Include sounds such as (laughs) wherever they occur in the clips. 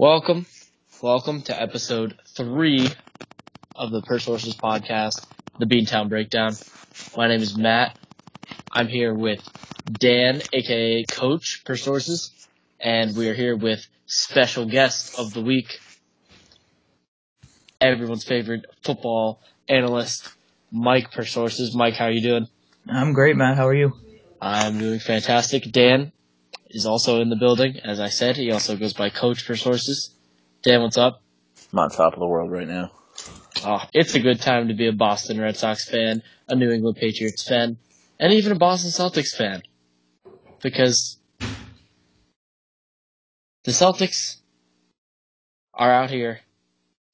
Welcome, welcome to episode three of the Per Sources podcast, the Beantown Breakdown. My name is Matt. I'm here with Dan, aka Coach Per Sources, and we are here with special guest of the week, everyone's favorite football analyst, Mike Per Sources. Mike, how are you doing? I'm great, Matt. How are you? I'm doing fantastic. Dan is also in the building. As I said, he also goes by Coach for Sources. Dan, what's up? I'm on top of the world right now. Oh, it's a good time to be a Boston Red Sox fan, a New England Patriots fan, and even a Boston Celtics fan. Because the Celtics are out here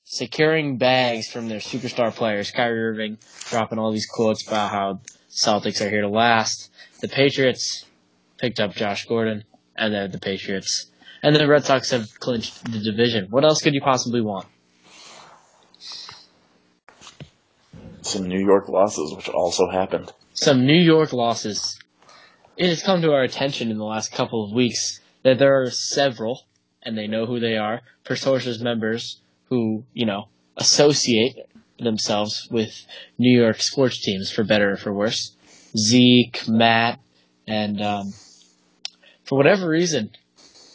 securing bags from their superstar players. Kyrie Irving dropping all these quotes about how Celtics are here to last. The Patriots picked up Josh Gordon, and they're the Patriots. And then the Red Sox have clinched the division. What else could you possibly want? Some New York losses, which also happened. Some New York losses. It has come to our attention in the last couple of weeks that there are several, and they know who they are, Sources members who, you know, associate themselves with New York sports teams for better or for worse. Zeke, Matt, and um, for whatever reason,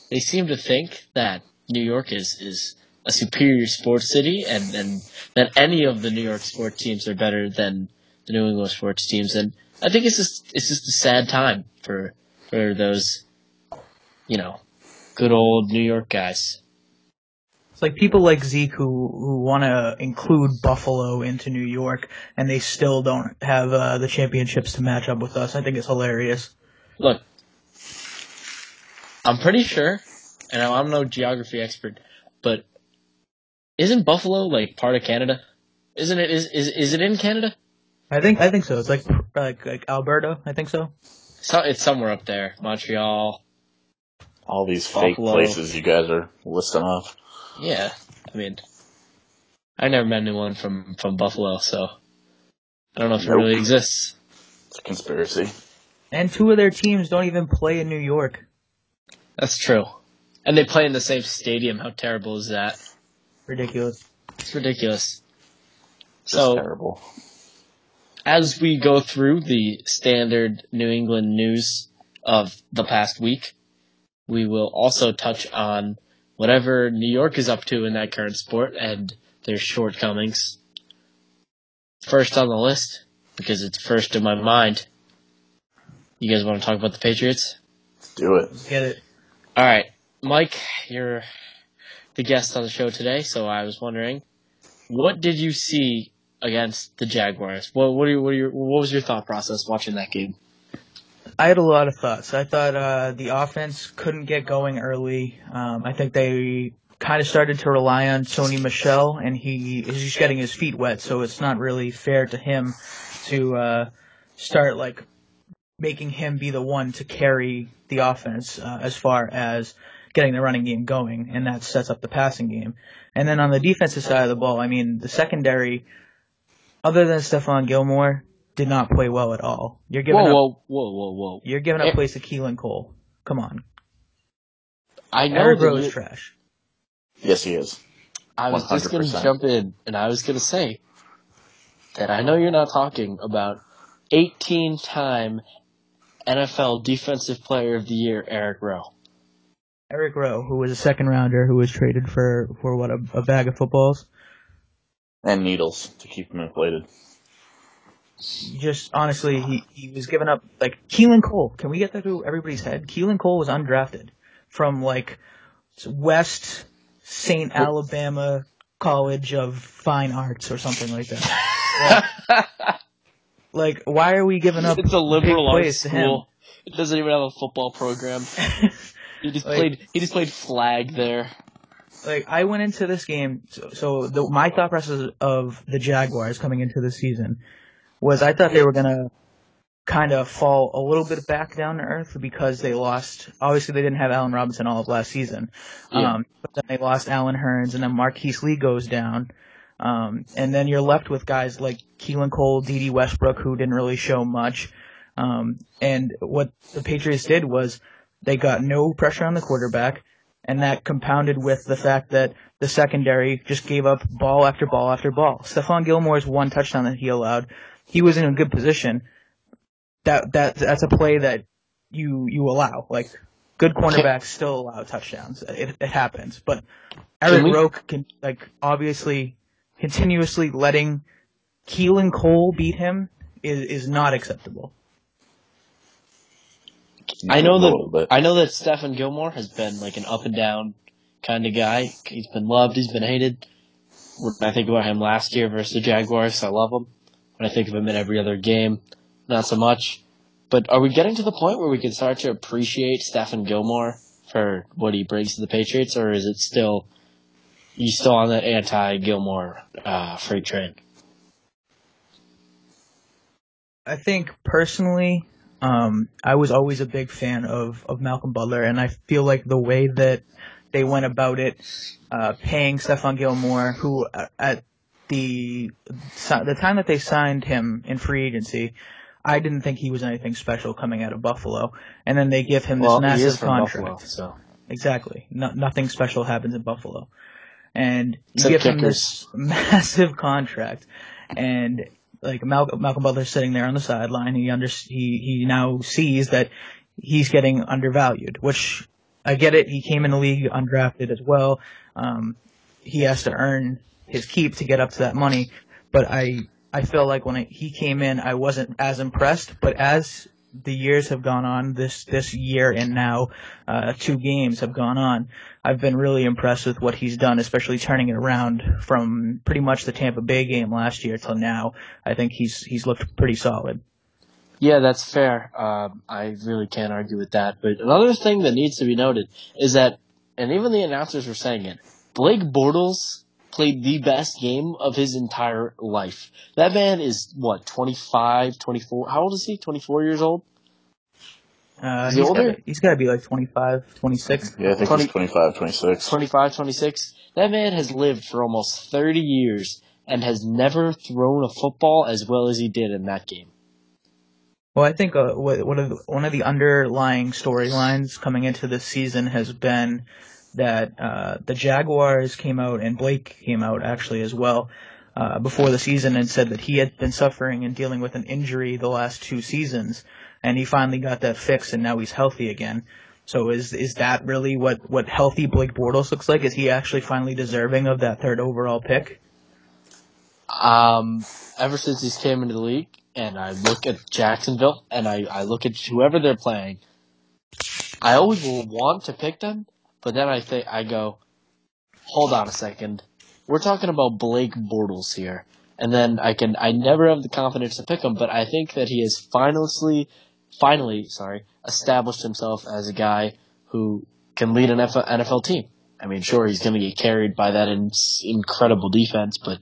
they seem to think that New York is, is a superior sports city and, and that any of the New York sports teams are better than the New England sports teams. And I think it's just it's just a sad time for for those, you know, good old New York guys. It's like people like Zeke who who want to include Buffalo into New York, and they still don't have uh, the championships to match up with us. I think it's hilarious. Look, I'm pretty sure, and I'm no geography expert, but isn't Buffalo like part of Canada? Isn't it? Is is is it in Canada? I think I think so. It's like like like Alberta. I think so. So it's somewhere up there, Montreal. All these fake Buffalo. places you guys are listing off. Yeah, I mean, I never met anyone from from Buffalo, so I don't know if it really exists. It's a conspiracy. And two of their teams don't even play in New York. That's true, and they play in the same stadium. How terrible is that? Ridiculous. It's ridiculous. Just So terrible. as we go through the standard New England news of the past week, we will also touch on whatever New York is up to in that current sport and their shortcomings. First on the list, because it's first in my mind. You guys want to talk about the Patriots? Let's do it. Get it? All right, Mike, you're the guest on the show today, so I was wondering, what did you see against the Jaguars? What what, you, what, your, what was your thought process watching that game? I had a lot of thoughts. I thought uh, the offense couldn't get going early. Um, I think they kind of started to rely on Sony Michel, and he is just getting his feet wet, so it's not really fair to him to uh, start like making him be the one to carry the offense uh, as far as getting the running game going, and that sets up the passing game. And then on the defensive side of the ball, I mean, the secondary, other than Stephon Gilmore, did not play well at all. You're giving Whoa, up whoa, whoa, whoa, whoa! you're giving up Eh. plays to Keelan Cole. Come on. I know Eric Rowe is trash. Yes, he is. I was just going to jump in, and I was going to say that I know you're not talking about 18-time NFL Defensive Player of the Year Eric Rowe. Eric Rowe, who was a second rounder who was traded for, for what, a, a bag of footballs? And needles to keep him inflated. Just honestly, he, he was giving up, like, Keelan Cole. Can we get that through everybody's head? Keelan Cole was undrafted from, like, West St. Alabama College of Fine Arts or something like that. (laughs) Like, why are we giving up it's a liberal arts plays to him? school. It doesn't even have a football program. (laughs) He just Like- played. He just played flag there. like I went into this game, so, so the, my thought process of the Jaguars coming into the season was I thought they were gonna kind of fall a little bit back down to earth because they lost. Obviously, they didn't have Allen Robinson all of last season, Yeah. um, but then they lost Allen Hurns, and then Marquise Lee goes down. Um, and then you're left with guys like Keelan Cole, Dede Westbrook, who didn't really show much. Um, and what the Patriots did was they got no pressure on the quarterback. And that compounded with the fact that the secondary just gave up ball after ball after ball. Stephon Gilmore's one touchdown that he allowed, he was in a good position. That that that's a play that you you allow. Like good cornerbacks still allow touchdowns. It, it happens, but Eric we- Roque can like obviously continuously letting Keelan Cole beat him is is not acceptable. I know that. I know that Stephon Gilmore has been like an up and down kind of guy. He's been loved, he's been hated. When I think about him last year versus the Jaguars, I love him. When I think of him in every other game, not so much. But are we getting to the point where we can start to appreciate Stephon Gilmore for what he brings to the Patriots, or is it still you still on that anti Gilmore uh, freight train? I think personally, um, I was always a big fan of, of Malcolm Butler, and I feel like the way that they went about it, uh, paying Stephon Gilmore, who uh, at the the time that they signed him in free agency, I didn't think he was anything special coming out of Buffalo, and then they give him this Well, he massive is from contract. Buffalo, so Exactly, no, nothing special happens in Buffalo, and you give him this (laughs) massive contract, and like Malcolm, Malcolm Butler's sitting there on the sideline. He under he he now sees that he's getting undervalued, which I get it. He came in the league undrafted as well. Um, he has to earn his keep to get up to that money, but I I feel like when I, he came in, I wasn't as impressed. But as the years have gone on, this this year and now uh, two games have gone on, I've been really impressed with what he's done, especially turning it around from pretty much the Tampa Bay game last year till now. I think he's he's looked pretty solid. Yeah, that's fair. Um, I really can't argue with that. But another thing that needs to be noted is that, and even the announcers were saying it, Blake Bortles played the best game of his entire life. That man is, what, 25, 24? How old is he? 24 years old? Uh, Is he he's older? gotta- he's got to be like 25, 26. Yeah, I think 20 he's 25, 26. 25, 26? That man has lived for almost 30 years and has never thrown a football as well as he did in that game. Well, I think uh, one of one of the underlying storylines coming into this season has been that uh, the Jaguars came out and Blake came out actually as well uh, before the season and said that he had been suffering and dealing with an injury the last two seasons, and he finally got that fixed and now he's healthy again. So is is that really what what healthy Blake Bortles looks like? Is he actually finally deserving of that third overall pick? Um, ever since he's came into the league, and I look at Jacksonville, and I, I look at whoever they're playing, I always will want to pick them, but then I think I go, hold on a second, we're talking about Blake Bortles here, and then I can I never have the confidence to pick him, but I think that he has finally, finally, sorry, established himself as a guy who can lead an NFL, team. I mean, sure, he's going to get carried by that in, incredible defense, but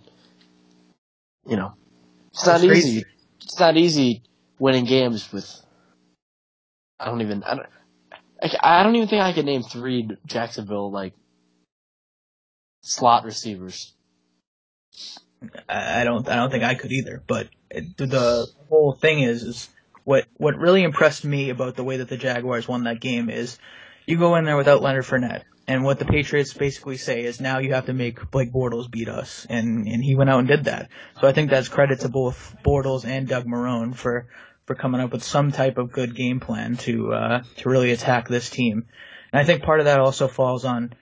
you know, it's not That's easy. It's not easy winning games with. I don't even. I don't. I, don't even think I could name three Jacksonville like slot receivers. I I don't I don't think I could either. But the whole thing is is what what really impressed me about the way that the Jaguars won that game is you go in there without Leonard Fournette. And what the Patriots basically say is now you have to make Blake Bortles beat us, and and he went out and did that. So I think that's credit to both Bortles and Doug Marrone for for coming up with some type of good game plan to uh, to really attack this team. And I think part of that also falls on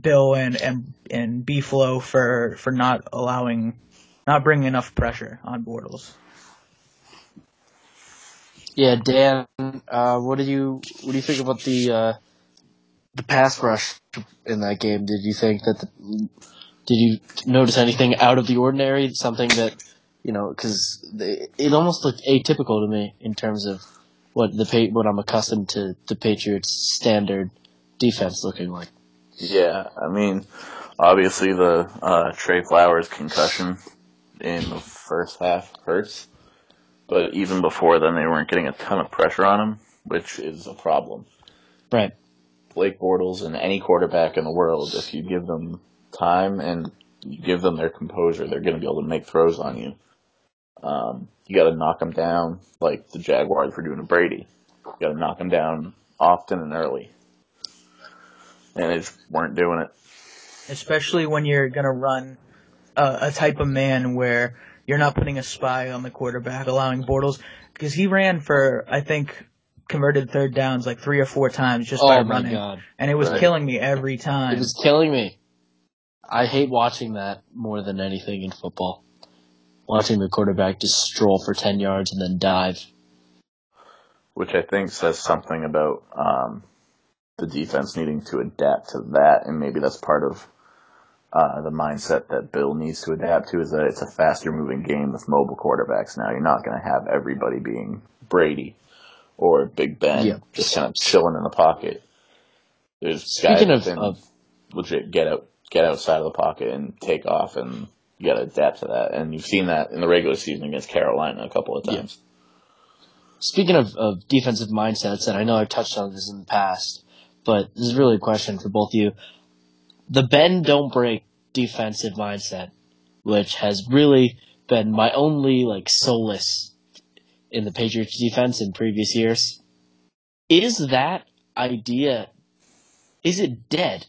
Bill and and and B Flow for for not allowing, not bringing enough pressure on Bortles. Yeah, Dan. Uh, what do you what do you think about the uh, the pass rush in that game? Did you think that? The, did you notice anything out of the ordinary? Something that you know, because it almost looked atypical to me in terms of what the what I'm accustomed to the Patriots standard defense looking like. Yeah, I mean, obviously the uh, Trey Flowers concussion in the first half hurts, but even before then, they weren't getting a ton of pressure on him, which is a problem. Right. Blake Bortles and any quarterback in the world, if you give them time and you give them their composure, they're going to be able to make throws on you. Um, you got to knock them down like the Jaguars were doing to Brady. You got to knock them down often and early. and they just weren't doing it. especially when you're going to run a, a type of man where you're not putting a spy on the quarterback, allowing Bortles because he ran for I think converted third downs like three or four times just by Oh my running, god. and it was Right. killing me every time. It was killing me. I hate watching that more than anything in football. Watching the quarterback just stroll for 10 yards and then dive. which I think says something about um, the defense needing to adapt to that, and maybe that's part of uh, the mindset that Bill needs to adapt to. Is that it's a faster moving game with mobile quarterbacks now. You're not going to have everybody being Brady or Big Ben, Yeah. just kind of chilling in the pocket. There's guys Speaking that of- of- legit get out, get outside of the pocket and take off, and you got to adapt to that. And you've seen that in the regular season against Carolina a couple of Yeah. times. Speaking of, of defensive mindsets, and I know I've touched on this in the past, but this is really a question for both of you. The bend don't break defensive mindset, which has really been my only like solace in the Patriots defense in previous years. Is that idea is it dead?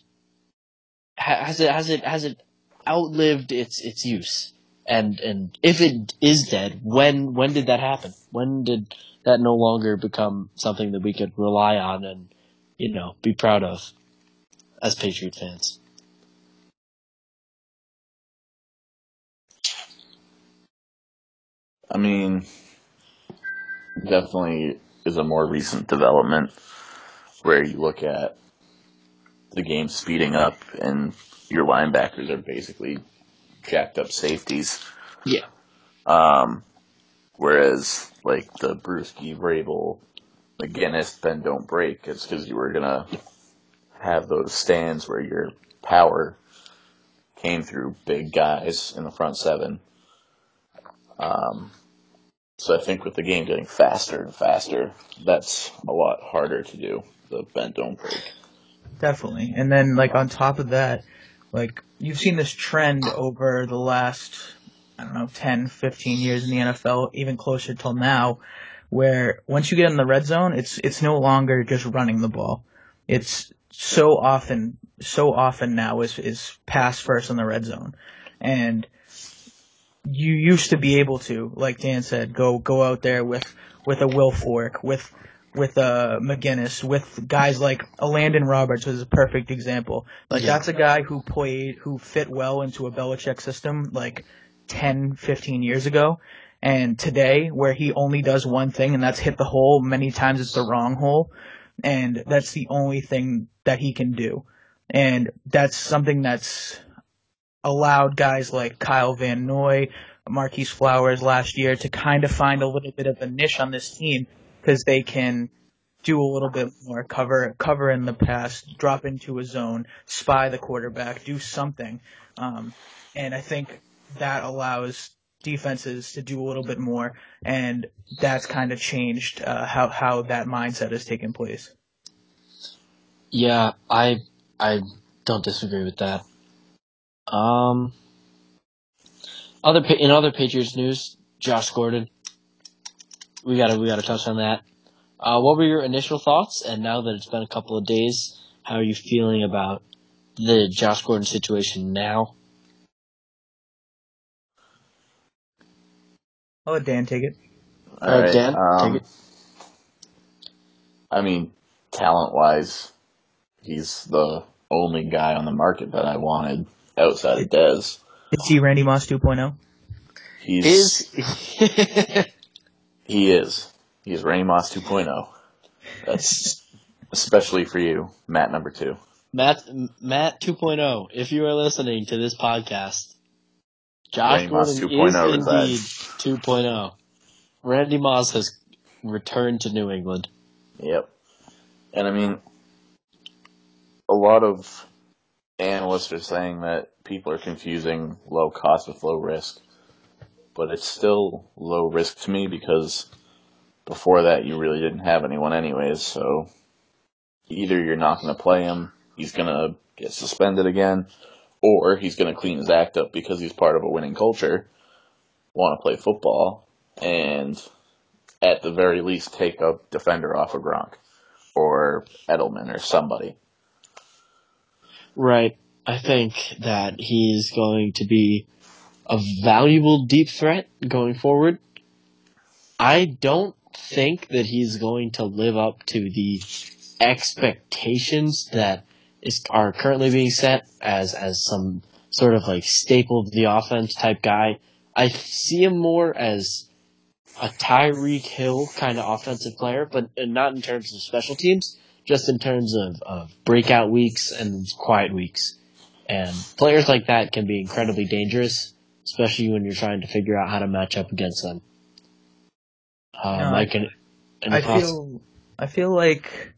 Has it has it has it outlived its its use? And and if it is dead, when when did that happen? When did that no longer become something that we could rely on and you know be proud of as Patriot fans? I mean, definitely is a more recent development where you look at the game speeding up and your linebackers are basically jacked up safeties. Yeah. Um, whereas like the Bruschi, Vrabel, McGinest, then don't break. It's because you were gonna have those stands where your power came through big guys in the front seven. Um, so I think with the game getting faster and faster, that's a lot harder to do. The bend don't break. Definitely. And then like on top of that, like you've seen this trend over the last I don't know 10, 15 years in the NFL, even closer till now, where once you get in the red zone, it's it's no longer just running the ball. It's so often so often now is is pass first in the red zone. And you used to be able to, like Dan said, go go out there with with a Will Fork, with with uh McGinest, with guys like a Landon Roberts was a perfect example. Like Yeah. that's a guy who played who fit well into a Belichick system like 10, 15 years ago. And today, where he only does one thing, and that's hit the hole. Many times it's the wrong hole, and that's the only thing that he can do. And that's something that's allowed guys like Kyle Van Noy, Marquis Flowers last year to kind of find a little bit of a niche on this team because they can do a little bit more cover cover in the pass, drop into a zone, spy the quarterback, do something. Um, and I think that allows defenses to do a little bit more, and that's kind of changed uh, how how that mindset has taken place. Yeah, I I don't disagree with that. Um, other in other Patriots news, Josh Gordon. We gotta we gotta touch on that. Uh, what were your initial thoughts? And now that it's been a couple of days, how are you feeling about the Josh Gordon situation now? I'll let Dan take it. All right, Alright, Dan, um, take it. I mean, talent wise, he's the only guy on the market that I wanted outside of Dez. Is he Randy Moss oh? 2.0? He's Is (laughs) he is he's Randy Moss 2.0. That's especially for you, Matt number two. Matt Matt 2.0? If you are listening to this podcast, Josh Randy Moss Gordon 2.0 is indeed 2.0. Randy Moss has returned to New England. Yep. And I mean, a lot of analysts are saying that people are confusing low cost with low risk, but it's still low risk to me because before that you really didn't have anyone anyways, so either you're not going to play him, he's going to get suspended again, or he's going to clean his act up because he's part of a winning culture, want to play football, and at the very least take a defender off of Gronk or Edelman or somebody. Right. I think that he's going to be a valuable deep threat going forward. I don't think that he's going to live up to the expectations that is are currently being set as as some sort of like staple of the offense type guy. I see him more as a Tyreek Hill kind of offensive player, but not in terms of special teams, just in terms of, of breakout weeks and quiet weeks. And players like that can be incredibly dangerous, especially when you're trying to figure out how to match up against them. Uh, No, Mike, any, any I thoughts? feel I feel like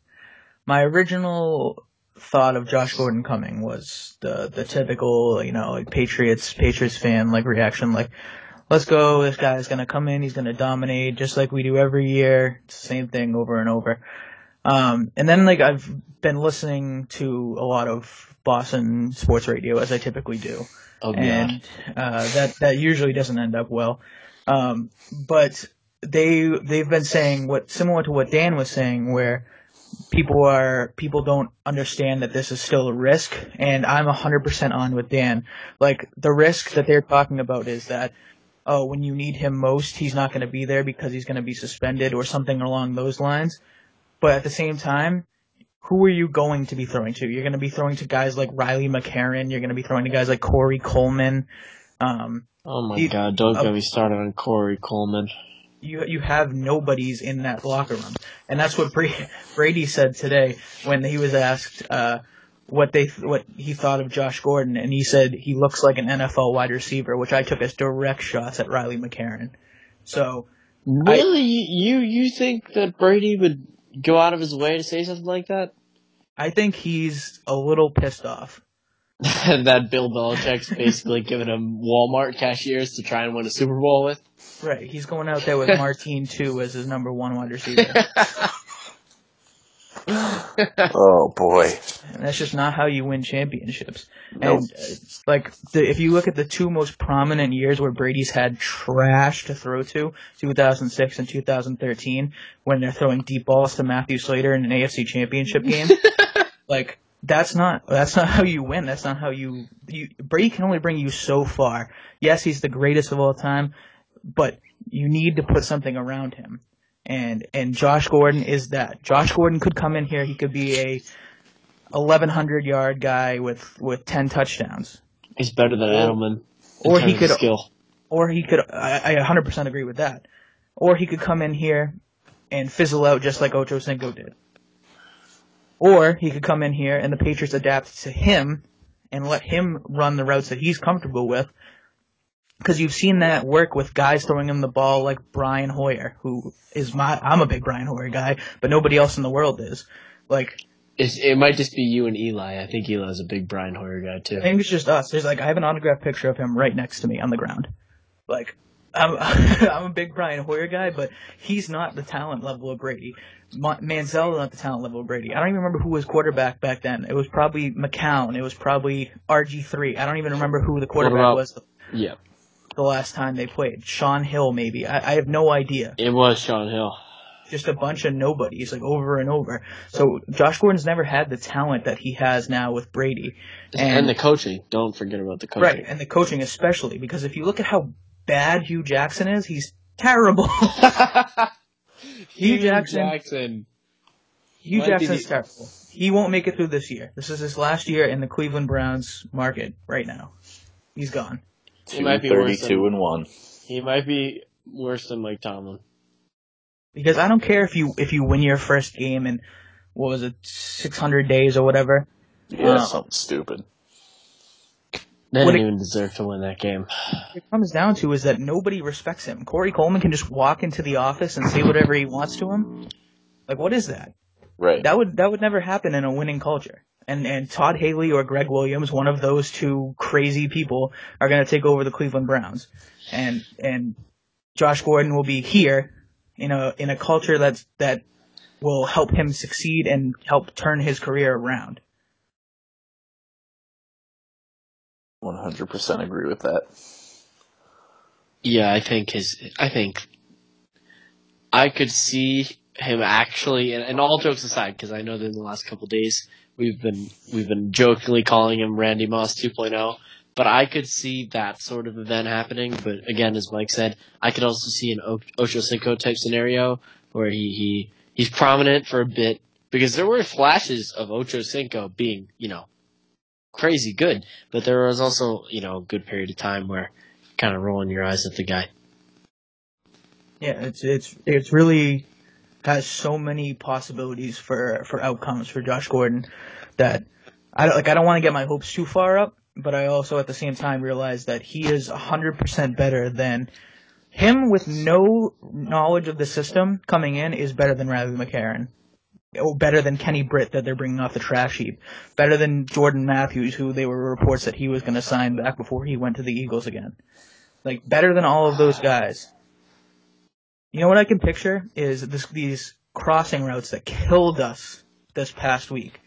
my original thought of Josh Gordon coming was the the typical, you know, like Patriots Patriots fan like reaction like let's go, this guy's gonna come in, he's gonna dominate just like we do every year. It's the same thing over and over. Um and then like I've been listening to a lot of Boston sports radio as I typically do oh, and uh, that that usually doesn't end up well. Um, but they they've been saying what similar to what Dan was saying, where people are people don't understand that this is still a risk, and I'm hundred percent on with Dan. Like the risk that they're talking about is that. Oh, when you need him most, he's not going to be there because he's going to be suspended or something along those lines. But at the same time, who are you going to be throwing to? You're going to be throwing to guys like Riley McCarron. You're going to be throwing to guys like Corey Coleman. Um, Oh my you- God! Don't uh, get me started on Corey Coleman. you you have nobodies in that locker room, and that's what Brady said today when he was asked uh, what they what he thought of Josh Gordon, and he said he looks like an NFL wide receiver, which I took as direct shots at Riley McCarron. So Really, you you think that Brady would go out of his way to say something like that? (laughs) I think he's a little pissed off. that Bill Belichick's basically giving him Walmart cashiers to try and win a Super Bowl with. Right, he's going out there with (laughs) Martine too as his number one wide receiver, (laughs) Oh boy. and that's just not how you win championships. Nope. And uh, like, the, if you look at the two most prominent years where Brady's had trash to throw to, 2006 and 2013, when they're throwing deep balls to Matthew Slater in an AFC Championship game, (laughs) like that's not that's not how you win. That's not how you you Brady can only bring you so far. Yes, he's the greatest of all time, but you need to put something around him. And and Josh Gordon is that. Josh Gordon could come in here. He could be a 1100 yard guy with with 10 touchdowns. He's better than Edelman. Or he could- skill. Or he could I, I 100% agree with that. Or he could come in here and fizzle out just like Ocho Cinco did. Or he could come in here and the Patriots adapt to him and let him run the routes that he's comfortable with. Because you've seen that work with guys throwing him the ball like Brian Hoyer, who is my I'm a big Brian Hoyer guy, but nobody else in the world is. Like It's, it might just be you and Eli. I think Eli's a big Brian Hoyer guy too. I think it's just us. There's like I have an autographed picture of him right next to me on the ground. Like I'm (laughs) I'm a big Brian Hoyer guy, but he's not the talent level of Brady. Ma- Manziel is not the talent level of Brady. I don't even remember who was quarterback back then. It was probably McCown. It was probably RG3. I don't even remember who the quarterback about- was Yeah, the last time they played. Sean Hill maybe. I, I have no idea. it was Sean Hill. Just a bunch of nobodies like over and over. So Josh Gordon's never had the talent that he has now with Brady. And, the coaching. Don't forget about the coaching. Right, and the coaching especially, because if you look at how bad Hue Jackson is, he's terrible. (laughs) Hue Jackson- Jackson. Hue Jackson's the- terrible. He won't make it through this year. This is his last year in the Cleveland Browns market right now. He's gone. It might be worse than- and 1. He might be worse than Mike Tomlin. Because I don't care if you if you win your first game in what was it, six hundred days or whatever. Yeah, Uh, something stupid. They didn't it- even deserve to win that game. What it comes down to is that nobody respects him. Corey Coleman can just walk into the office and say whatever he wants to him. Like what is that? Right. That would that would never happen in a winning culture. And and Todd Haley or Gregg Williams, one of those two crazy people, are going to take over the Cleveland Browns, and and Josh Gordon will be here in a in a culture that's that will help him succeed and help turn his career around. 100% agree with that. Yeah, I think his. I think I could see him actually, and, and all jokes aside, because I know that in the last couple days We've been we've been jokingly calling him Randy Moss 2.0, but I could see that sort of event happening. But again, as Mike said, I could also see an o- Ocho Cinco type scenario where he, he he's prominent for a bit because there were flashes of Ocho Cinco being you know crazy good, but there was also you know a good period of time where kind of rolling your eyes at the guy. Yeah, it's it's it's really has so many possibilities for for outcomes for Josh Gordon that I don't like I don't want to get my hopes too far up, but I also at the same time realize that he is 100% better than him with no knowledge of the system coming in is better than Ravi McCarron. Oh, better than Kenny Britt that they're bringing off the trash heap. Better than Jordan Matthews, who they were reports that he was going to sign back before he went to the Eagles again. Like better than all of those guys. You know what I can picture is this, these crossing routes that killed us this past week.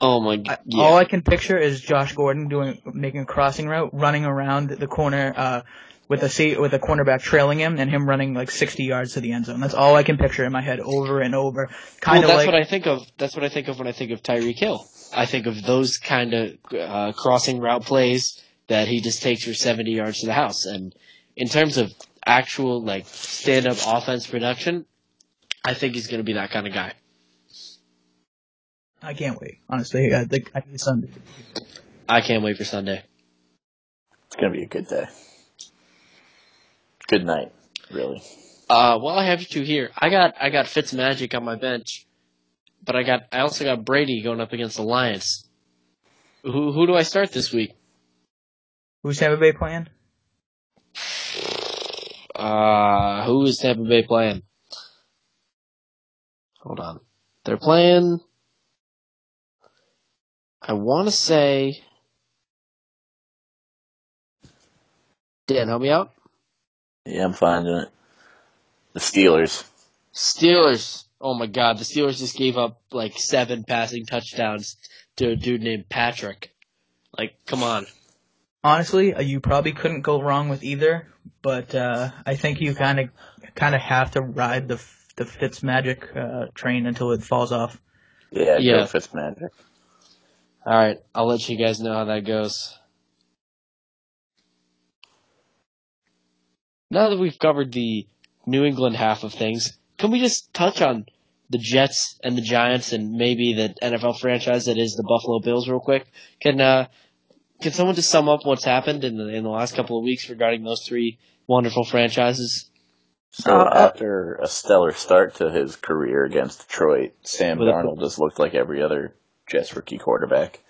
Oh my god! Yeah. All I can picture is Josh Gordon doing making a crossing route, running around the corner uh, with a sa- with a cornerback trailing him, and him running like 60 yards to the end zone. That's all I can picture in my head over and over. Kind well, of that's like what I think of. That's what I think of when I think of Tyreek Hill. I think of those kind of uh, crossing route plays that he just takes for 70 yards to the house. And in terms of actual like stand up offense production, I think he's going to be that kind of guy. I can't wait. Honestly, I think I need Sunday. I can't wait for Sunday. It's gonna be a good day. Good night, really. Uh, while I have you two here, I got I got Fitz Magic on my bench, but I got I also got Brady going up against the Lions. Who who do I start this week? Who's Tampa Bay playing? Uh, who is Tampa Bay playing? Hold on. They're playing. I want to say. Dan, help me out. Yeah, I'm finding it. The Steelers. Steelers. Oh my God, the Steelers just gave up like seven passing touchdowns to a dude named Patrick. Like, come on. Honestly, uh, you probably couldn't go wrong with either, but uh, I think you kind of kind of have to ride the the Fitzmagic uh, train until it falls off. Yeah, Yeah. Joe Fitzmagic. All right, I'll let you guys know how that goes. Now that we've covered the New England half of things, can we just touch on the Jets and the Giants and maybe the NFL franchise that is the Buffalo Bills real quick? Can uh, can someone just sum up what's happened in the in the last couple of weeks regarding those three wonderful franchises? So Uh, after a stellar start to his career against Detroit, Sam With a- Darnold just looked like every other Jets rookie quarterback.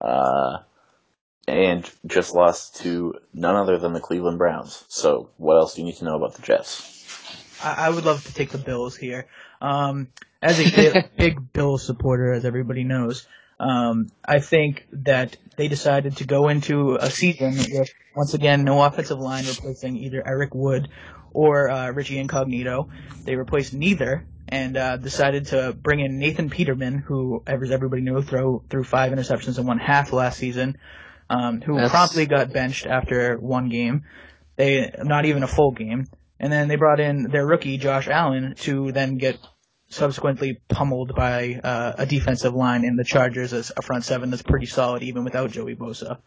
Uh, and just lost to none other than the Cleveland Browns. So what else do you need to know about the Jets? I, I would love to take the Bills here. Um, as a big, (laughs) big Bills supporter, as everybody knows, um, I think that they decided to go into a season with once again no offensive line replacing either Eric Wood or uh, Richie Incognito. They replaced neither and uh, decided to bring in Nathan Peterman, who, as everybody knew, throw threw five interceptions in one half last season, um, who That's- promptly got benched after one game. They not even a full game. And then they brought in their rookie Josh Allen to then get subsequently pummeled by uh, a defensive line in the Chargers as a front seven that's pretty solid even without Joey Bosa.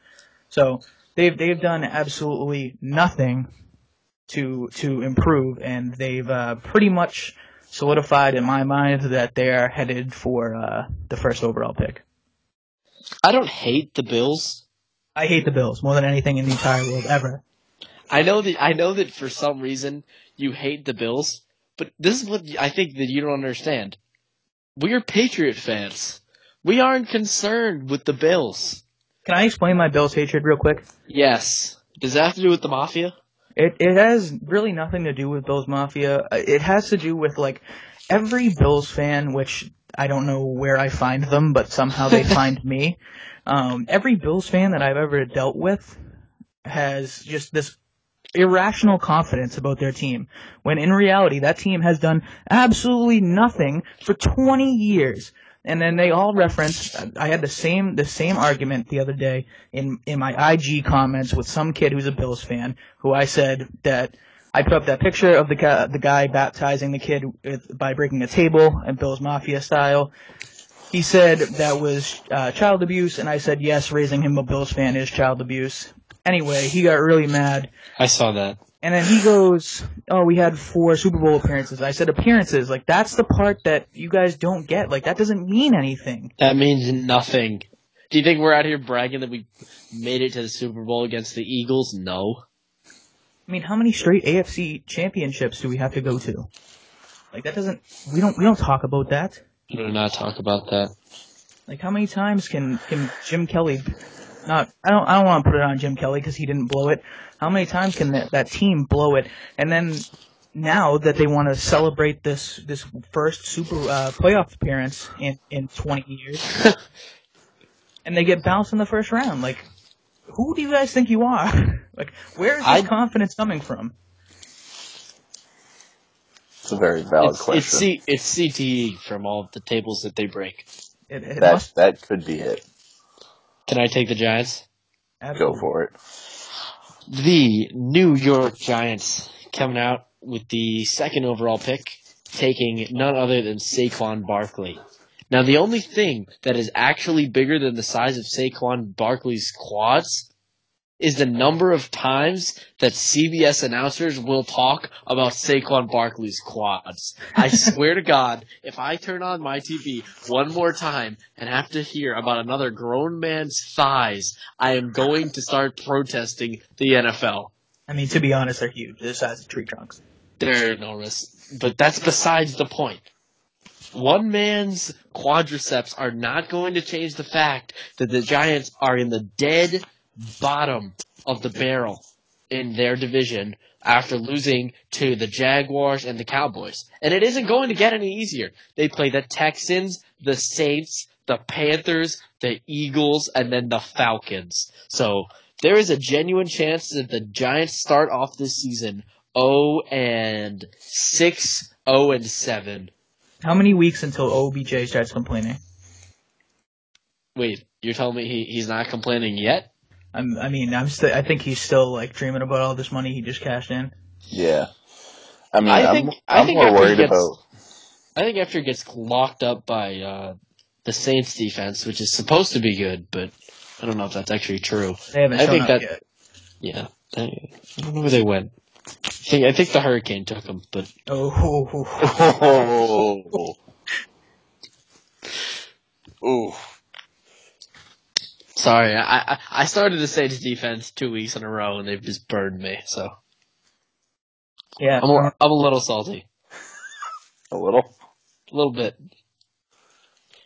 So they've they've done absolutely nothing to to improve, and they've uh, pretty much solidified in my mind that they are headed for uh, the first overall pick. I don't hate the Bills. I hate the Bills more than anything in the entire world ever. I know that I know that for some reason you hate the Bills, but this is what I think that you don't understand. We're Patriot fans. We aren't concerned with the Bills. Can I explain my Bills hatred real quick? Yes. Does that have to do with the Mafia? It it has really nothing to do with Bills Mafia. It has to do with like every Bills fan, which I don't know where I find them, but somehow they (laughs) find me. Um, every Bills fan that I've ever dealt with has just this irrational confidence about their team, when in reality that team has done absolutely nothing for 20 years. And then they all reference. I had the same the same argument the other day in in my IG comments with some kid who's a Bills fan, who I said that I put up that picture of the guy, the guy baptizing the kid by breaking a table in Bills Mafia style. he said that was uh, child abuse, and I said yes, raising him a Bills fan is child abuse. Anyway, he got really mad, I saw that. and then he goes, "Oh, we had four Super Bowl appearances." I said appearances, like that's the part that you guys don't get. Like that doesn't mean anything. That means nothing. Do you think we're out here bragging that we made it to the Super Bowl against the Eagles? No. I mean, how many straight AFC championships do we have to go to? Like that doesn't. We don't. We don't talk about that. We do not talk about that. Like how many times can can Jim Kelly not I don't I don't want to put it on Jim Kelly because he didn't blow it. How many times can that, that team blow it? And then now that they want to celebrate this this first super uh, playoff appearance in in 20 years, (laughs) and they get bounced in the first round, like who do you guys think you are? (laughs) like where is this I- confidence coming from? It's a very valid It's, it's, question. C, it's CTE from all of the tables that they break. It, it that must that could be it. Can I take the Giants? Go for it. The New York Giants coming out with the second overall pick, taking none other than Saquon Barkley. Now, the only thing that is actually bigger than the size of Saquon Barkley's quads is the number of times that CBS announcers will talk about Saquon Barkley's quads. I swear to God, if I turn on my TV one more time and have to hear about another grown man's thighs, I am going to start protesting the NFL. I mean, to be honest, they're huge. They're the size of tree trunks. They're enormous. But that's besides the point. One man's quadriceps are not going to change the fact that the Giants are in the dead bottom of the barrel in their division after losing to the Jaguars and the Cowboys. And it isn't going to get any easier. They play the Texans, the Saints, the Panthers, the Eagles, and then the Falcons. So there is a genuine chance that the Giants start off this season 0 and 6, 0 and 7. How many weeks until OBJ starts complaining? Wait, you're telling me he, he's not complaining yet? I'm, I mean, I'm still. I think he's still like dreaming about all this money he just cashed in. Yeah. I mean, I I think- am I I'm think more worried gets- about. I think after he gets locked up by uh, the Saints defense, which is supposed to be good, but I don't know if that's actually true. They haven't I shown think up that- yet. Yeah, I I don't know where they went. I think, I think the hurricane took him, but Oh, (laughs) (laughs) Oh. Ooh. Sorry, I I, I started the Saints defense two weeks in a row, and they've just burned me. So yeah. I'm a, I'm a little salty, A little. a little bit.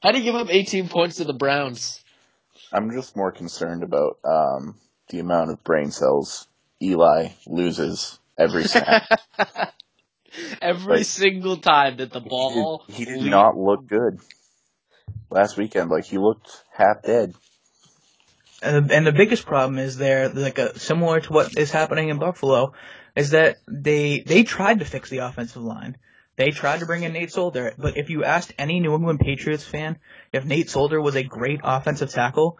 How do you give up 18 points to the Browns? I'm just more concerned about um, the amount of brain cells Eli loses every snap. (laughs) Every Like, single time that the he ball did, he did not look good last weekend. Like he looked half dead. And the, and the biggest problem is there, like a, similar to what is happening in Buffalo, is that they they tried to fix the offensive line. They tried to bring in Nate Solder, but if you asked any New England Patriots fan if Nate Solder was a great offensive tackle,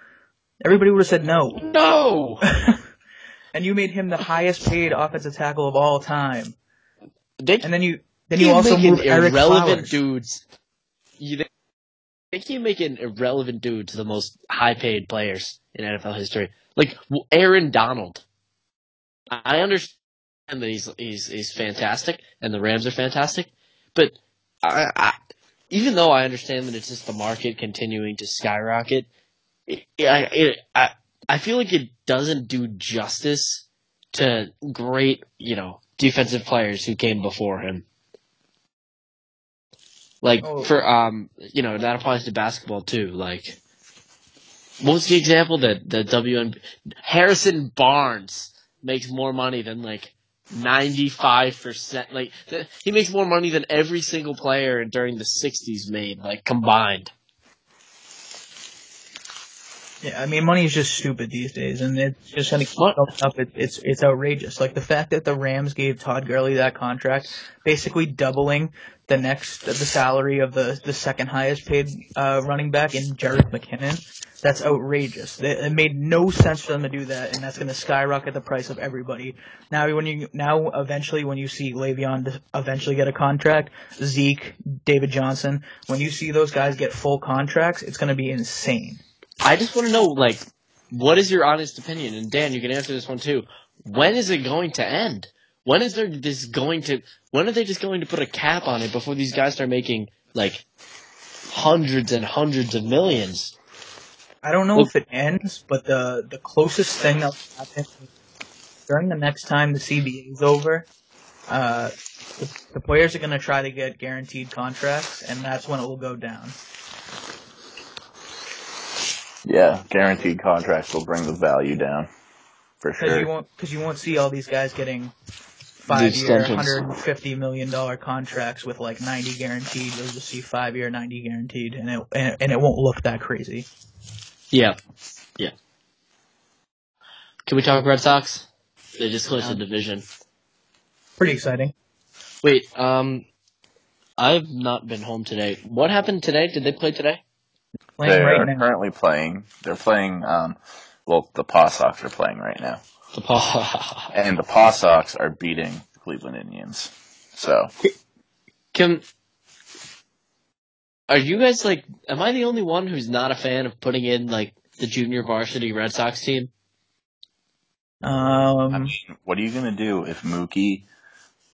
everybody would have said no. No. (laughs) and you made him the highest paid offensive tackle of all time. They And then you then you also moved Ereck irrelevant Flowers. dudes. They, keep making irrelevant dudes the most high-paid players in NFL history. Like Aaron Donald. I understand that he's he's he's fantastic, and the Rams are fantastic, but I, I, even though I understand that it's just the market continuing to skyrocket, it, I, it, I I feel like it doesn't do justice to great you know defensive players who came before him. Like Oh. for um, you know that applies to basketball too. Like, what was the example that the WN Harrison Barnes makes more money than like ninety five percent. Like th- he makes more money than every single player during the '60s made, like combined. Yeah, I mean, money is just stupid these days, and it's just going to keep going up. It, it's it's outrageous. Like the fact that the Rams gave Todd Gurley that contract, basically doubling the next the salary of the the second highest paid uh, running back in Jerick McKinnon. That's outrageous. It, it made no sense for them to do that, and that's going to skyrocket the price of everybody. Now, when you now eventually when you see Le'Veon eventually get a contract, Zeke, David Johnson, when you see those guys get full contracts, it's going to be insane. I just want to know, like, what is your honest opinion? And Dan, you can answer this one too. When is it going to end? When is there this going to? When are they just going to put a cap on it before these guys start making like hundreds and hundreds of millions? I don't know Look- if it ends, but the the closest thing that will happen during the next time the CBA is over, uh, the, the players are going to try to get guaranteed contracts, and that's when it will go down. Yeah, guaranteed contracts will bring the value down for sure. Because you won't because you won't see all these guys getting five year, hundred and fifty million dollar contracts with like ninety guaranteed. You'll just see five year, ninety guaranteed, and it and, and it won't look that crazy. Yeah, yeah. Can we talk Red Sox? They just clinched the division. Pretty exciting. Wait, um, I've not been home today. What happened today? Did they play today? Playing They right are now. currently playing. They're playing. Um, well, the Paw Sox are playing right now, The Paw. (laughs) and the Paw Sox are beating the Cleveland Indians. So Can are you guys like? Am I the only one who's not a fan of putting in like the junior varsity Red Sox team? Um, I mean, what are you gonna do if Mookie,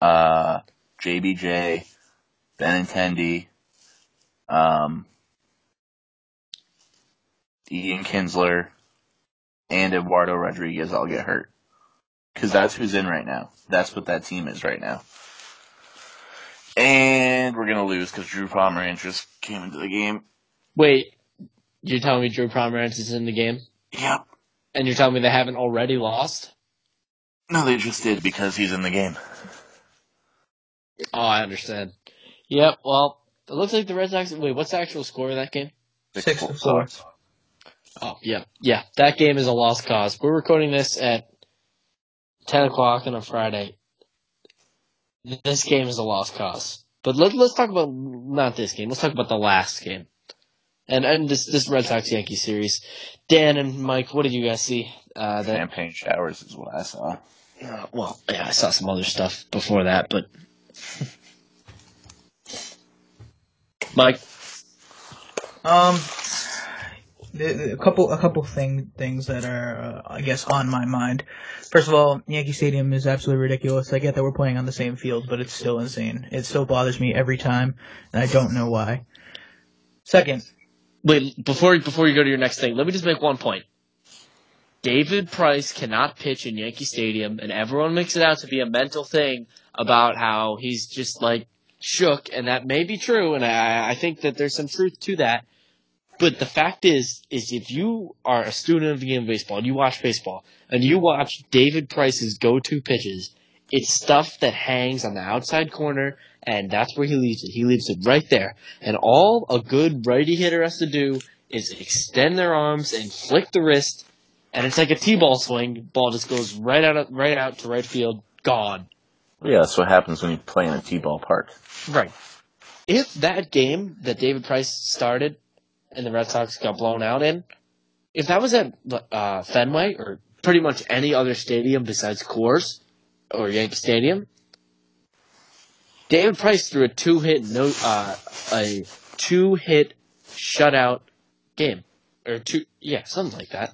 uh, JBJ, Benintendi, um, Ian Kinsler, and Eduardo Rodriguez all get hurt? Because that's who's in right now. That's what that team is right now. And we're gonna lose because Drew Pomeranz just came into the game. Wait, you're telling me Drew Pomeranz is in the game, Yep. and you're telling me they haven't already lost? No, they just did because he's in the game. Oh, I understand. Yep. Well, it looks like the Red Sox. Wait, what's the actual score of that game? Six to four. Sox. Oh, yeah, yeah. That game is a lost cause. We're recording this at ten o'clock on a Friday. This game is a lost cause. But let, let's talk about not this game. Let's talk about the last game, and and this this Red Sox Yankee series. Dan and Mike, what did you guys see? Uh, that Champagne showers is what I saw. uh, well, yeah, I saw some other stuff before that, but (laughs) Mike, Um, the- the- a couple a couple thing things that are uh, I guess on my mind. First of all, Yankee Stadium is absolutely ridiculous. I get that we're playing on the same field, but it's still insane. It still bothers me every time, and I don't know why. Second, Wait, before before you go to your next thing, let me just make one point. David Price cannot pitch in Yankee Stadium, and everyone makes it out to be a mental thing about how he's just like shook, and that may be true, and I, I think that there's some truth to that. But the fact is, is if you are a student of the game of baseball and you watch baseball and you watch David Price's go-to pitches, it's stuff that hangs on the outside corner, and that's where he leaves it. He leaves it right there. And all a good righty hitter has to do is extend their arms and flick the wrist, and it's like a T-ball swing. Ball just goes right out, right out to right field, gone. Yeah, that's what happens when you play in a T-ball park. Right. If that game that David Price started and the Red Sox got blown out in, if that was at uh, Fenway or pretty much any other stadium besides Coors or Yankee Stadium, David Price threw a two-hit no, uh, a two-hit shutout game or two, yeah, something like that.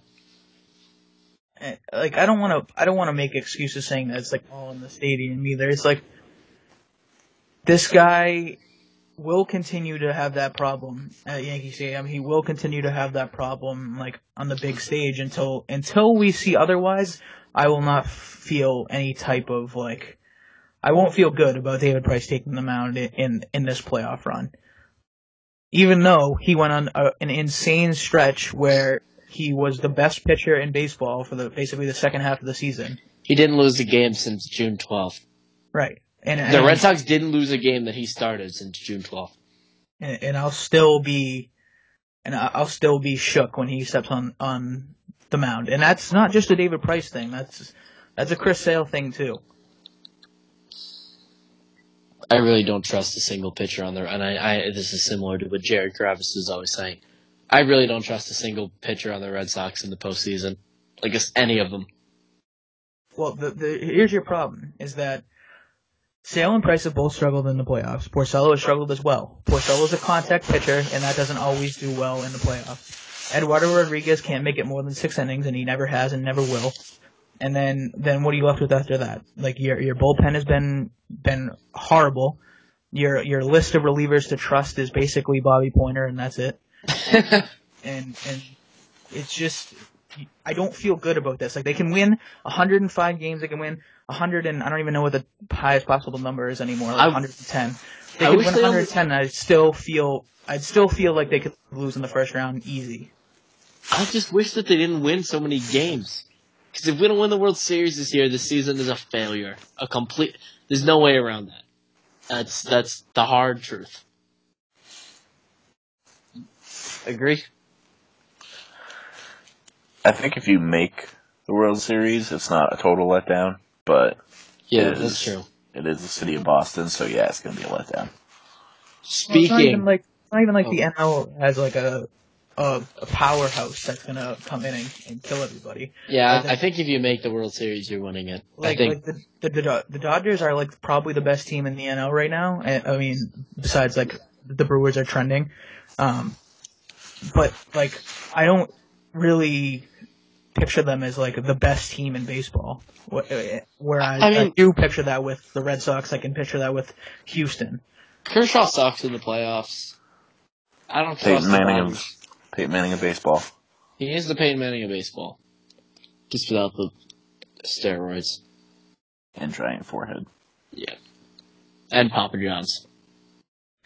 eh, like I don't want to I don't want to make excuses saying that it's like all in the stadium either. It's like this guy will continue to have that problem at Yankee Stadium. He will continue to have that problem like on the big stage until until we see otherwise. I will not feel any type of like I won't feel good about David Price taking the mound in in, in this playoff run. Even though he went on a, an insane stretch where he was the best pitcher in baseball for the basically the second half of the season. He didn't lose a game since June 12th. Right. And The and, Red Sox didn't lose a game that he started since June 12th. and, and I'll still be and I- I'll still be shook when he steps on on the mound. And that's not just a David Price thing. That's that's a Chris Sale thing too. I really don't trust a single pitcher on there, and I, I this is similar to what Jared Carrabis is always saying. I really don't trust a single pitcher on the Red Sox in the postseason, like just any of them. Well, the, the here's your problem: is that Sale and Price have both struggled in the playoffs. Porcello has struggled as well. Porcello is a contact pitcher, and that doesn't always do well in the playoffs. Eduardo Rodriguez can't make it more than six innings, and he never has and never will. And then, then what are you left with after that? Like your your bullpen has been been horrible. Your your list of relievers to trust is basically Bobby Poyner, and that's it. (laughs) And and it's just I don't feel good about this. Like they can win 105 games, they can win 100 and I don't even know what the highest possible number is anymore, like I- 110. They I could win they only- 110, and I'd still feel I'd still feel like they could lose in the first round easy. I just wish that they didn't win so many games. Because if we don't win the World Series this year, the season is a failure. A complete. There's no way around that. That's that's the hard truth. Agree? I think if you make the World Series, it's not a total letdown, but Yeah, It that's true. it is the city of Boston, so yeah, it's going to be a letdown. Well, it's not even Speaking, like it's not even like Oh. the NL has like a a, a powerhouse that's gonna come in and, and kill everybody. yeah, I think- I think if you make the World Series, you're winning it. I Like, think like the, the the the Dodgers are like probably the best team in the NL right now. And, I mean, besides like the Brewers are trending, um, but like I don't really picture them as like the best team in baseball. Wh- uh, Whereas I I, mean- do picture that with the Red Sox. I can picture that with Houston. Kershaw sucks in the playoffs. I don't Peyton trust the Manning Dodgers. of Peyton Manning of baseball. He is the Peyton Manning of baseball, just without the steroids. and giant forehead. Yeah. And Papa John's.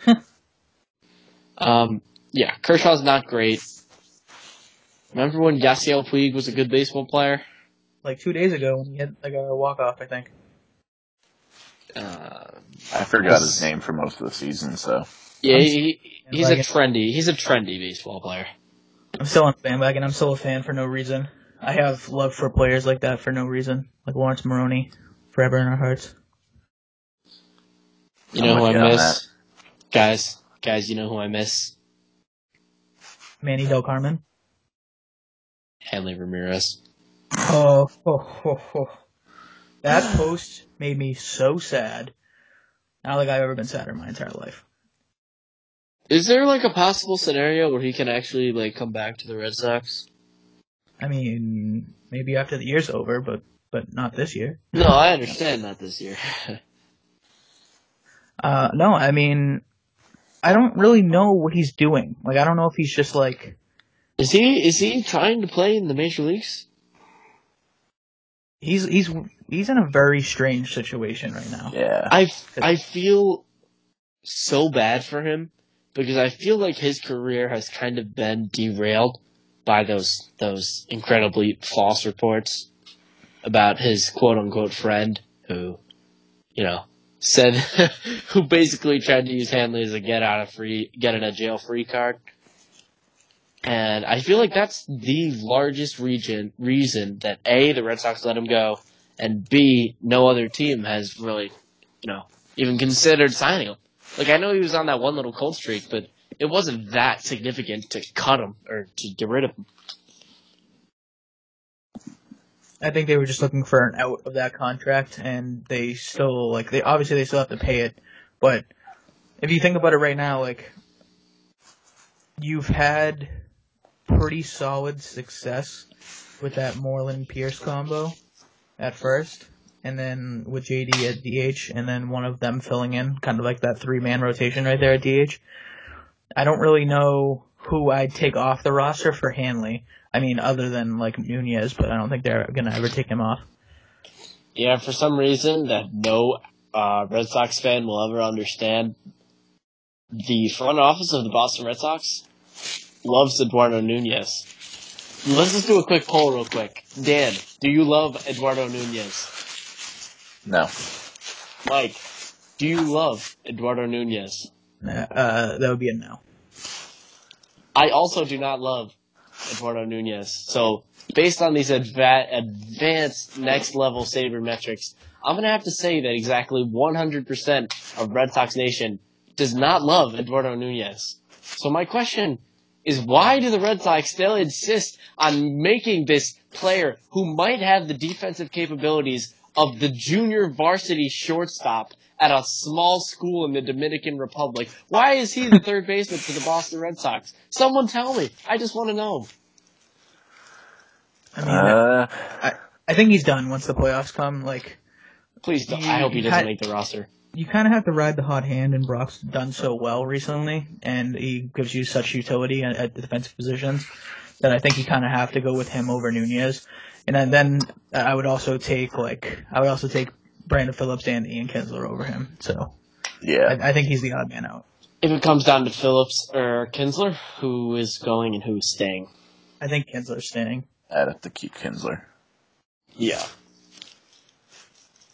(laughs) um, yeah, Kershaw's not great. Remember when Yasiel Puig was a good baseball player? Like two days ago when he had like a walk off, I think. Uh, I forgot Yes. his name for most of the season, so yeah, he, he's a trendy, he's a trendy baseball player. I'm still on the bandwagon. I'm still a fan for no reason. I have love for players like that for no reason, like Laurence Maroney, forever in our hearts. You I'm know who I miss? Guys, guys, you know who I miss? Manny Delcarmen. Hanley Ramirez. Oh, oh, oh, oh. that (sighs) post made me so sad. I don't think I've ever been sadder in my entire life. Is there like a possible scenario where he can actually like come back to the Red Sox? I mean, maybe after the year's over, but but not this year. No, I understand that this year. (laughs) Uh, no, I mean, I don't really know what he's doing. Like, I don't know if he's just like is he is he trying to play in the major leagues? he's he's he's in a very strange situation right now. yeah. I I feel so bad for him because I feel like his career has kind of been derailed by those those incredibly false reports about his quote unquote friend who, you know, said (laughs) who basically tried to use Hanley as a get out of free get out of jail free card. And I feel like that's the largest region reason that A, the Red Sox let him go, and B, no other team has really, you know, even considered signing him. Like I know he was on that one little cold streak, but it wasn't that significant to cut him or to get rid of him. I think they were just looking for an out of that contract, and they still like they obviously they still have to pay it, but if you think about it right now, like you've had pretty solid success with that Moreland Pearce combo at first, and then with JD at DH, and then one of them filling in, kind of like that three man rotation right there at DH. I don't really know who I'd take off the roster for Hanley. I mean, other than like Nunez, but I don't think they're gonna ever take him off. Yeah, for some reason that no uh, Red Sox fan will ever understand, the front office of the Boston Red Sox loves Eduardo Nunez. Let's just do a quick poll real quick. Dan, do you love Eduardo Nunez? no. Mike, do you love Eduardo Nunez? Uh, that would be a no. I also do not love Eduardo Nunez. So based on these adva- advanced next level saber metrics, I'm gonna have to say that exactly 100% of Red Sox Nation does not love Eduardo Nunez. So my question is why do the Red Sox still insist on making this player who might have the defensive capabilities of the junior varsity shortstop at a small school in the Dominican Republic? Why is he the third baseman for the Boston Red Sox? Someone tell me. I just want to know. I mean, Uh, I, I think he's done once the playoffs come. Like, Please don't. I hope he doesn't had- make the roster. You kind of have to ride the hot hand, and Brock's done so well recently, and he gives you such utility at, at the defensive positions that I think you kind of have to go with him over Nunez. And then, then I would also take like I would also take Brandon Phillips and Ian Kinsler over him. So yeah. I, I think he's the odd man out. If it comes down to Phillips or Kinsler, who is going and who is staying? I think Kinsler's staying. I'd have to keep Kinsler. Yeah.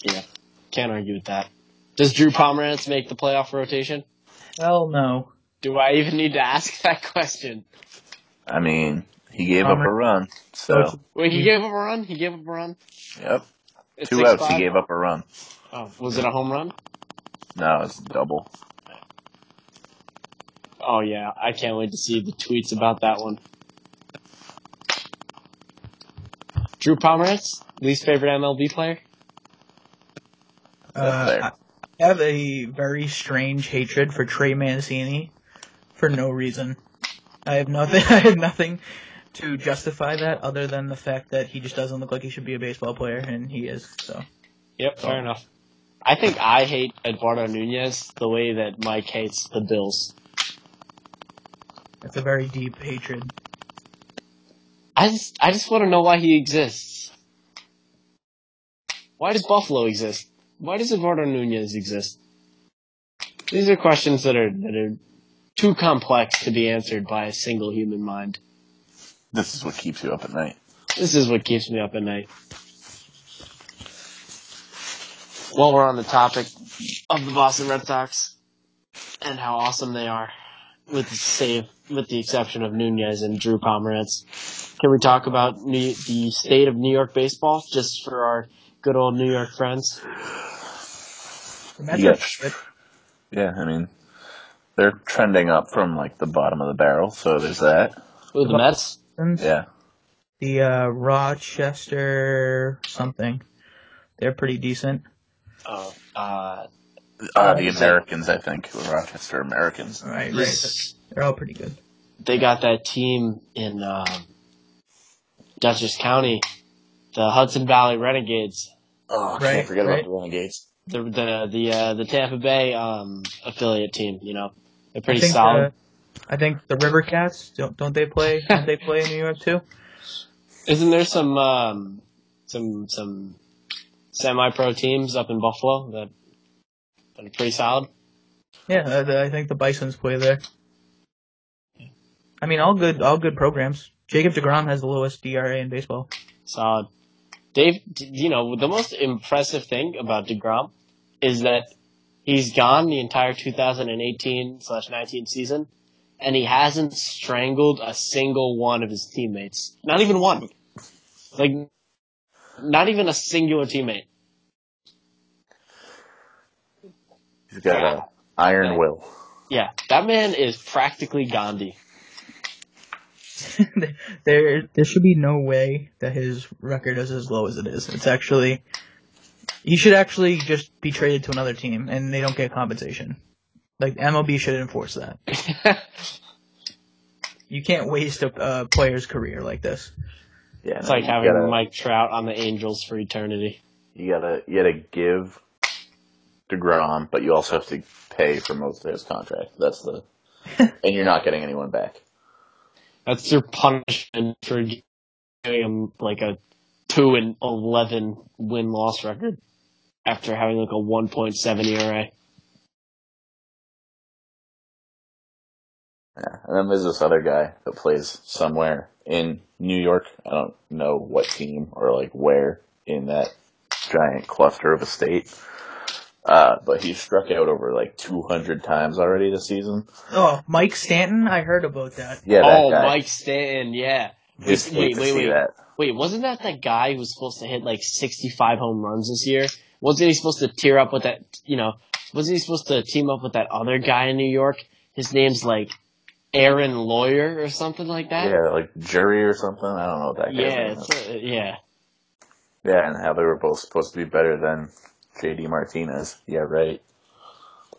Yeah. Can't argue with that. Does Drew Pomeranz make the playoff rotation? Hell no. Do I even need to ask (laughs) that question? I mean, he gave up a run. So, Wait, he He- gave up a run? He gave up a run? yep. It's Two outs, 6-5? he gave up a run. Oh, was it a home run? No, it's double. Oh yeah, I can't wait to see the tweets about that one. Drew Pomeranz, least favorite MLB player? Uh, fair. I have a very strange hatred for Trey Mancini for no reason. I have nothing. (laughs) I have nothing to justify that other than the fact that he just doesn't look like he should be a baseball player, and he is. So Yep, fair enough. I think I hate Eduardo Nunez the way that Mike hates the Bills. it's a very deep hatred. I just, I just want to know why he exists. Why does Buffalo exist? Why does Eduardo Nunez exist? These are questions that are that are too complex to be answered by a single human mind. This is what keeps you up at night. This is what keeps me up at night. While we're on the topic of the Boston Red Sox and how awesome they are, with the save, with the exception of Nunez and Drew Pomeranz, can we talk about New, the state of New York baseball just for our good old New York friends? The Yeah. Yeah, I mean, they're trending up from like the bottom of the barrel, so there's that. Who the Mets? Yeah. The uh, Rochester something. They're pretty decent. Oh, uh, Uh, the Americans, I think, the Rochester Americans. Right, right. They're all pretty good. they got that team in um, Dutchess County, the Hudson Valley Renegades. Oh, I Right, can't forget right. about the Renegades. The the the uh, the Tampa Bay um, affiliate team. You know, they're pretty I think, solid. uh, I think the River Cats don't don't they play? don't they play in New York too? Isn't there some um, some some semi-pro teams up in Buffalo that that are pretty solid? Yeah, uh, the, I think the Bisons play there. I mean, all good, all good programs. Jacob Degrom has the lowest DRA in baseball. Solid. Dave, you know the most impressive thing about Degrom is that he's gone the entire 2018 slash 19 season, and he hasn't strangled a single one of his teammates. Not even one. Like, not even a singular teammate. He's got a iron will. Yeah, that man is practically Gandhi. (laughs) there, there should be no way that his record is as low as it is. It's actually, he should actually just be traded to another team, and they don't get compensation. Like MLB should enforce that. (laughs) You can't waste a uh, player's career like this. Yeah, It's no, like having gotta, Mike Trout on the Angels for eternity. You gotta, you gotta give Degrom, but you also have to pay for most of his contract. That's the, and you're not getting anyone back. That's your punishment for giving him like a two and eleven win loss record after having like a one point seven ERA. Yeah. And then there's this other guy that plays somewhere in New York. I don't know what team or like where in that giant cluster of a state. Uh, but he struck out over like 200 times already this season. Oh, Mike Stanton, I heard about that. Yeah, that oh, guy. Mike Stanton, yeah. Just wait, hate wait, wait. that. Wait, wasn't that that guy who was supposed to hit like 65 home runs this year? Wasn't he supposed to tear up with that, you know, wasn't he supposed to team up with that other guy in New York? His name's like Aaron Lawyer or something like that? Yeah, like jury or something. I don't know what that guy's Yeah, name is. it's, uh, yeah. Yeah, and how they were both supposed to be better than JD Martinez. Yeah, right.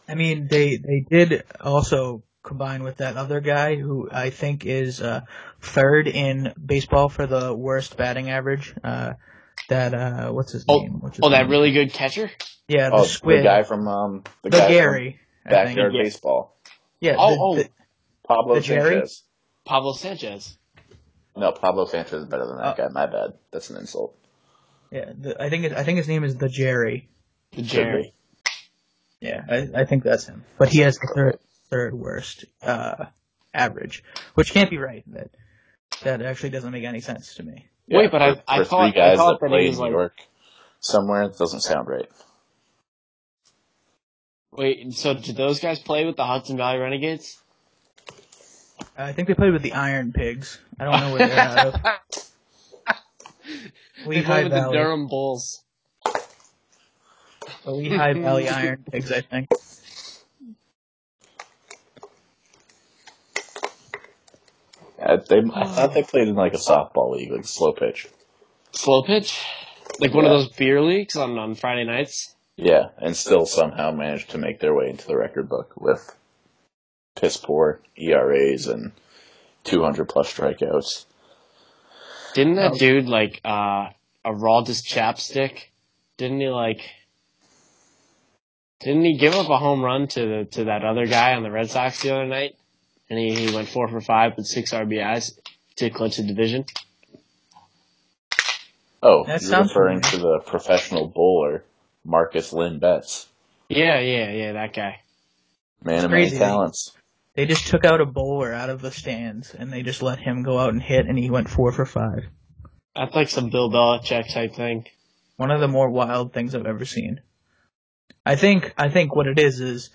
I mean, they they did also combine with that other guy who I think is uh, third in baseball for the worst batting average. Uh, that uh, what's his Oh, name? What's his Oh, that really good catcher? Yeah, the Oh, squid. the guy from um the, the guy Gary. from I think. backyard Yeah. baseball, Yeah. Oh, the- oh. the- Pablo The Jerry? Sanchez. Pablo Sanchez. No, Pablo Sanchez is better than that Oh. guy. My bad. That's an insult. yeah. The, I think it, I think his name is the Jerry. The Jerry. Yeah, I, I think that's him. But he has the third third worst uh, average, which can't be right. That that actually doesn't make any sense to me. Wait, but I- for, I for thought- three I thought that that he was New like- York somewhere, it doesn't sound right. Wait, so did those guys play with the Hudson Valley Renegades? I think they played with the Iron Pigs. I don't know where they're out of. (laughs) They played with the Durham Bulls. The Lehigh Valley Iron Pigs, I think. I, they, I thought they played in like a softball league, like slow pitch. Slow pitch? Like one of those beer leagues on, on Friday nights? Yeah, and still somehow managed to make their way into the record book with piss poor ERAs and 200 plus strikeouts. Didn't that Oh. dude like uh Araldus Chapstick? Didn't he like didn't he give up a home run to the, to that other guy on the Red Sox the other night? And he, he went four for five with six RBIs to clinch the division. Oh, That you're referring familiar. to the professional bowler, Markus Lynn Betts. Yeah, yeah, yeah, that guy. Man of many talents. They just took out a bowler out of the stands and they just let him go out and hit, and he went four for five. That's like some Bill Belichick type thing. One of the more wild things I've ever seen. I think I think what it is is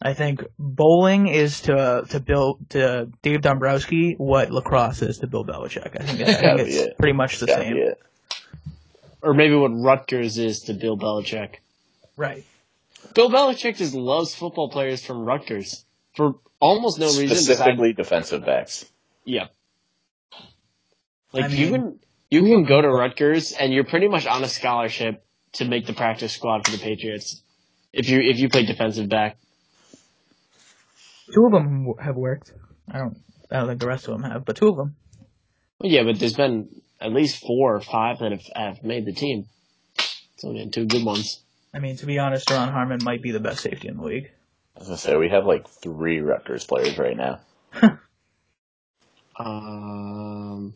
I think bowling is to to Bill to Dave Dombrowski what lacrosse is to Bill Belichick. I think, I think it's it. pretty much the Gotta same. Or maybe what Rutgers is to Bill Belichick. Right. Bill Belichick just loves football players from Rutgers for almost no reason. Specifically defensive backs. Yeah. Like I you can you can go to Rutgers and you're pretty much on a scholarship to make the practice squad for the Patriots. If you if you play defensive back. Two of them have worked. I don't I don't think the rest of them have, but two of them. Well, yeah, but there's been at least four or five that have, have made the team. It's only two good ones. I mean, to be honest, Ron Harmon might be the best safety in the league. As I was gonna say we have like three Rutgers players right now. (laughs) Um.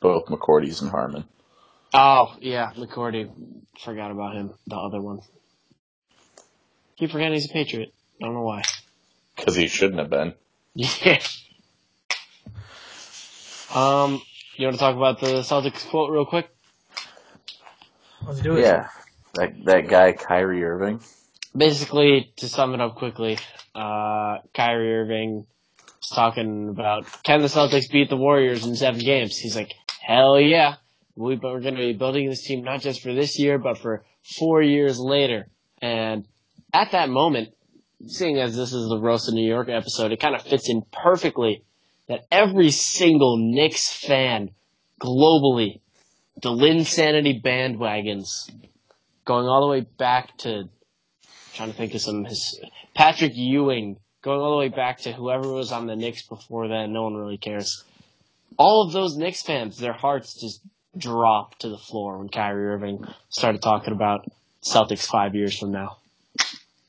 Both McCourties and Harmon. Oh yeah, McCourty. Forgot about him. The other one. Keep forgetting he's a Patriot. I don't know why. Because he shouldn't have been. (laughs) Yeah. Um, you want to talk about the Celtics quote real quick? Let's do it. Yeah. That that guy Kyrie Irving. Basically, to sum it up quickly, uh, Kyrie Irving was talking about can the Celtics beat the Warriors in seven games? He's like, hell yeah. We're going to be building this team not just for this year, but for four years later. And at that moment, seeing as this is the Roast of New York episode, it kind of fits in perfectly that every single Knicks fan globally, the Linsanity bandwagons, going all the way back to, trying to think of some, his, Patrick Ewing, going all the way back to whoever was on the Knicks before then, no one really cares. All of those Knicks fans, their hearts just dropped to the floor when Kyrie Irving started talking about Celtics five years from now.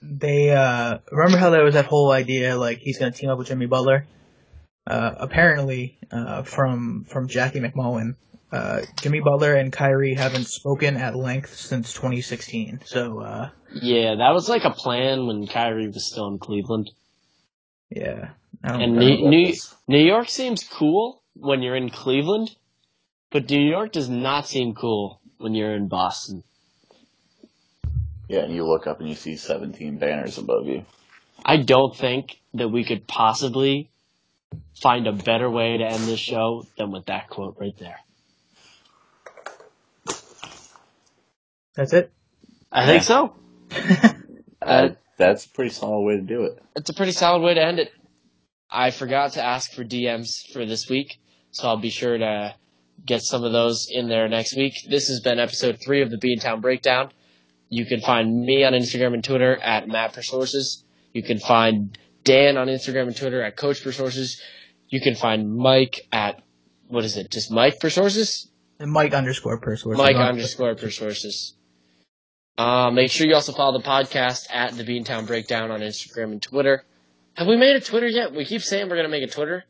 They uh remember how there was that whole idea like he's gonna team up with Jimmy Butler? Uh apparently, uh from from Jackie MacMullan, uh Jimmy Butler and Kyrie haven't spoken at length since twenty sixteen. So uh Yeah, that was like a plan when Kyrie was still in Cleveland. yeah. And. New, New. New York seems cool when you're in Cleveland, but New York does not seem cool when you're in Boston. Yeah, and you look up and you see 17 banners above you. I don't think that we could possibly find a better way to end this show than with that quote right there. That's it. I think so. (laughs) Uh, that's a pretty solid way to do it. It's a pretty solid way to end it. I forgot to ask for DMs for this week, so I'll be sure to get some of those in there next week. This has been episode three of the Beantown Breakdown. You can find me on Instagram and Twitter at Matt for Sources. You can find Dan on Instagram and Twitter at Coach for Sources. You can find Mike at what is it? Just Mike for Sources? And Mike underscore per source. Mike underscore per sources. Uh, make sure you also follow the podcast at the Beantown Breakdown on Instagram and Twitter. Have we made a Twitter yet? We keep saying we're gonna make a Twitter.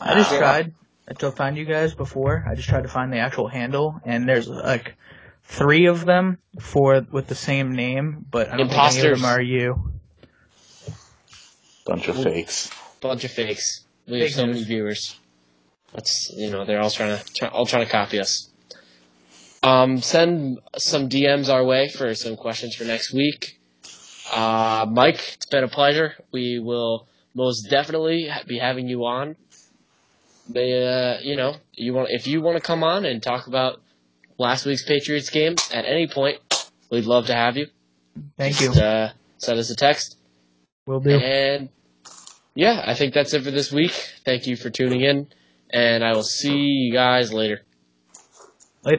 I just Yeah. tried to find you guys before. I just tried to find the actual handle, and there's like three of them for with the same name, but I don't think any of them are you. Bunch of fakes. Bunch of fakes. We have Fake so many news. viewers. That's you know they're all trying to try, all trying to copy us. Um, send some DMs our way for some questions for next week. Uh, Mike, it's been a pleasure. We will most definitely be having you on. They, uh, you know, you want if you want to come on and talk about last week's Patriots game at any point, we'd love to have you. Thank you. Uh, send us a text. Will do. And yeah, I think that's it for this week. Thank you for tuning in, and I will see you guys later.